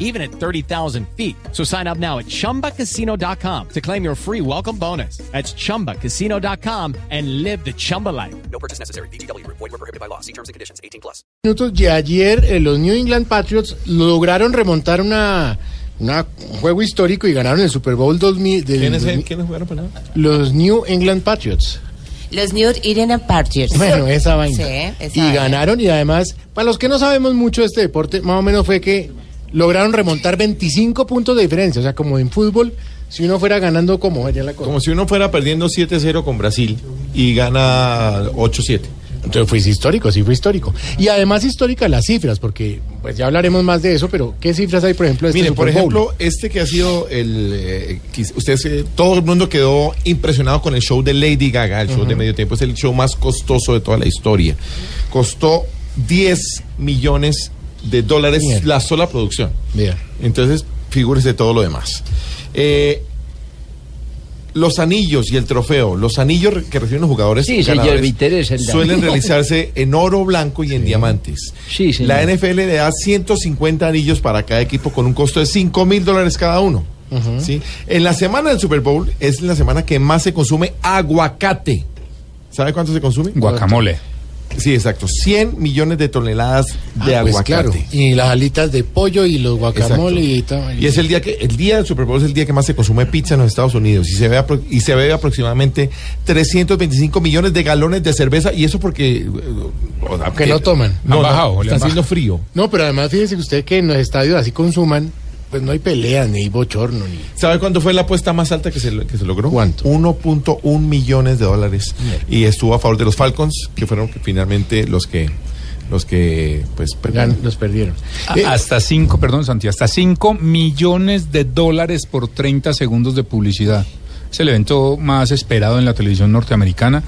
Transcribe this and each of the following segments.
even at 30,000 feet. So sign up now at chumbacasino.com to claim your free welcome bonus. That's chumbacasino.com and live the Chumba life. No purchase necessary. BGW. Void were prohibited by law. See terms and conditions. 18 plus. minutos y ayer eh, los New England Patriots lograron remontar una, una- un juego histórico y ganaron el Super Bowl 2000. del ¿Quiénes, 2000. ¿Quiénes jugaron para nada? Los New England Patriots. Los New England Patriots. Bueno, esa vaina. Sí, esa y vaina. ganaron y además, para los que no sabemos mucho de este deporte, más o menos fue que lograron remontar 25 puntos de diferencia. O sea, como en fútbol, si uno fuera ganando, como allá la cosa. Como si uno fuera perdiendo 7-0 con Brasil y gana 8-7. Entonces fue histórico, sí fue histórico. Y además histórica las cifras, porque pues ya hablaremos más de eso, pero ¿qué cifras hay, por ejemplo, de este Miren, por Super Bowl? ejemplo, este que ha sido el... eh, ustedes, eh, todo el mundo quedó impresionado con el show de Lady Gaga, el show de medio tiempo. Es el show más costoso de toda la historia. Costó 10 millones de dólares Bien. la sola producción. Bien. Entonces, figúrese todo lo demás. Eh, los anillos y el trofeo, los anillos que reciben los jugadores Sí, señor ganadores Viteres, el suelen realizarse en oro blanco y en diamantes. Sí, señor. La NFL le da 150 anillos para cada equipo con un costo de 5 mil dólares cada uno. ¿sí? En la semana del Super Bowl es la semana que más se consume aguacate. ¿Sabe cuánto se consume? Guacamole. Sí, exacto. 100 millones de toneladas de Ah, pues aguacate. claro. Y las alitas de pollo y los guacamole y tal. Y es el día que el día del Super Bowl es el día que más se consume pizza en los Estados Unidos y se ve apro- y se bebe aproximadamente 325 millones de galones de cerveza y eso porque eh, Que no toman. No, Han no, bajado, le está haciendo frío. No, pero además fíjese que usted que en los estadios así consuman, pues no hay peleas, ni hay bochorno, ni... ¿Sabe cuánto fue la apuesta más alta que se, que se logró? ¿Cuánto? 1.1 millones de dólares y estuvo a favor de los Falcons que fueron que finalmente los que los que pues perdieron. los perdieron. A- Eh, Hasta 5, perdón, Santi, hasta 5 millones de dólares por 30 segundos de publicidad. Es el evento más esperado en la televisión norteamericana.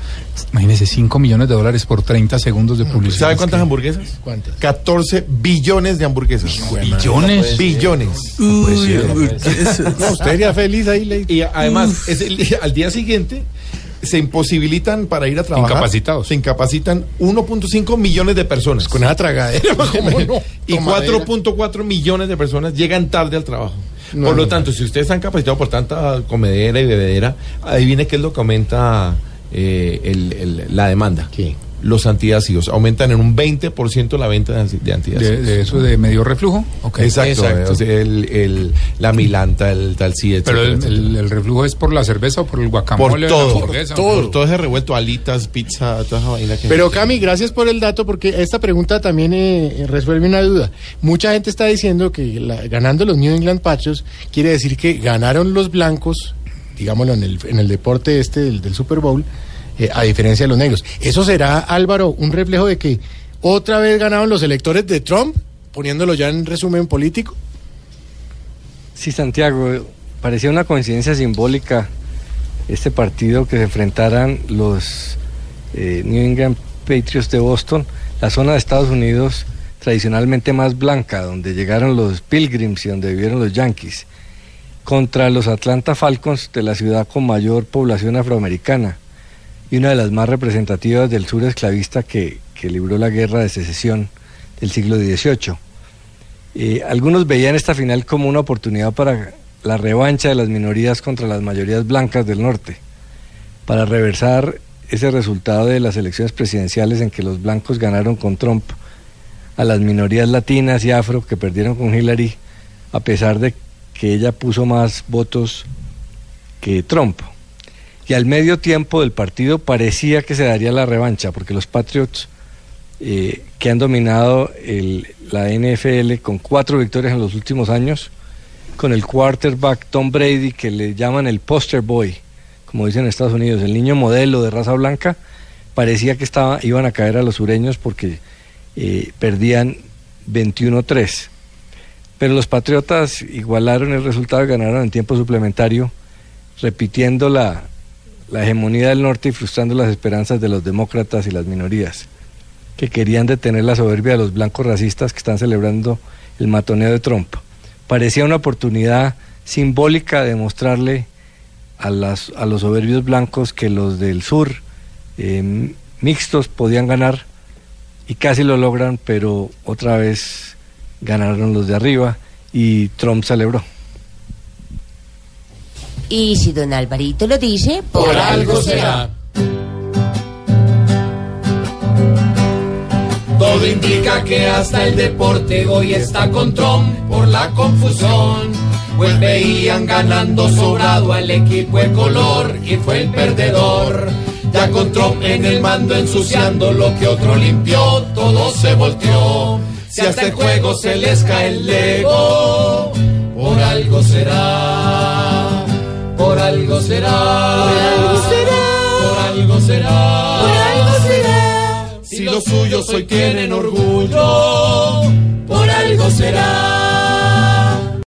Imagínese, 5 millones de dólares por 30 segundos de publicidad. ¿Sabe cuántas que- hamburguesas? ¿Cuántas? 14 billones de hamburguesas. ¿Billones? Billones. No, usted sería feliz ahí, Lady. Y además, es el día- al día siguiente se imposibilitan para ir a trabajar. Incapacitados. Se incapacitan 1.5 millones de personas. Con esa tragadera, ¿cómo no? y Tomadera. 4.4 millones de personas llegan tarde al trabajo. No, por lo no, tanto, si ustedes están capacitados por tanta comedera y bebedera, adivine qué es lo que aumenta eh, el- el- la demanda. ¿Qué? Los antiácidos. Aumentan en un 20% la venta de, anti- de antiácidos. De, de eso de medio reflujo. Exacto. Exacto. el, el- la milanta, el talcí, Pero etcétera, el, etcétera. el- el reflujo es por la cerveza o por el Por guacamole. o la todo, hamburguesa? por todo ese revuelto, alitas, pizza, toda esa vaina que... Pero Cami, gracias por el dato porque esta pregunta también eh, resuelve una duda. Mucha gente está diciendo que la- ganando los New England Patriots quiere decir que ganaron los blancos, digámoslo en el, en el deporte este del, del Super Bowl, eh, a diferencia de los negros. ¿Eso será, Álvaro, un reflejo de que otra vez ganaron los electores de Trump, poniéndolo ya en resumen político? Sí, Santiago, parecía una coincidencia simbólica este partido que se enfrentaran los eh, New England Patriots de Boston, la zona de Estados Unidos tradicionalmente más blanca, donde llegaron los Pilgrims y donde vivieron los Yankees, contra los Atlanta Falcons de la ciudad con mayor población afroamericana y una de las más representativas del sur esclavista que, que libró la guerra de secesión del siglo XVIII. Eh, algunos veían esta final como una oportunidad para la revancha de las minorías contra las mayorías blancas del norte, para reversar ese resultado de las elecciones presidenciales en que los blancos ganaron con Trump a las minorías latinas y afro que perdieron con Hillary, a pesar de que ella puso más votos que Trump. Al medio tiempo del partido parecía que se daría la revancha, porque los Patriots eh, que han dominado la NFL con cuatro victorias en los últimos años, con el quarterback Tom Brady, que le llaman el poster boy, como dicen en Estados Unidos, el niño modelo de raza blanca, parecía que iban a caer a los sureños porque eh, perdían 21-3. Pero los Patriotas igualaron el resultado y ganaron en tiempo suplementario, repitiendo la, la hegemonía del norte y frustrando las esperanzas de los demócratas y las minorías. que querían detener la soberbia de los blancos racistas que están celebrando el matoneo de Trump. Parecía una oportunidad simbólica de mostrarle a, las, a los soberbios blancos que los del sur eh, mixtos podían ganar y casi lo logran, pero otra vez ganaron los de arriba y Trump celebró. Y si don Alvarito lo dice, Por algo será. Todo indica que hasta el deporte hoy está con Trump por la confusión. Pues veían ganando sobrado al equipo el color y fue el perdedor. Ya con Trump en el mando ensuciando lo que otro limpió, todo se volteó. Si hasta el juego se les cae el lego, por algo será, por algo será, por algo será, por algo será, por algo será. Si los suyos hoy tienen orgullo, por algo será.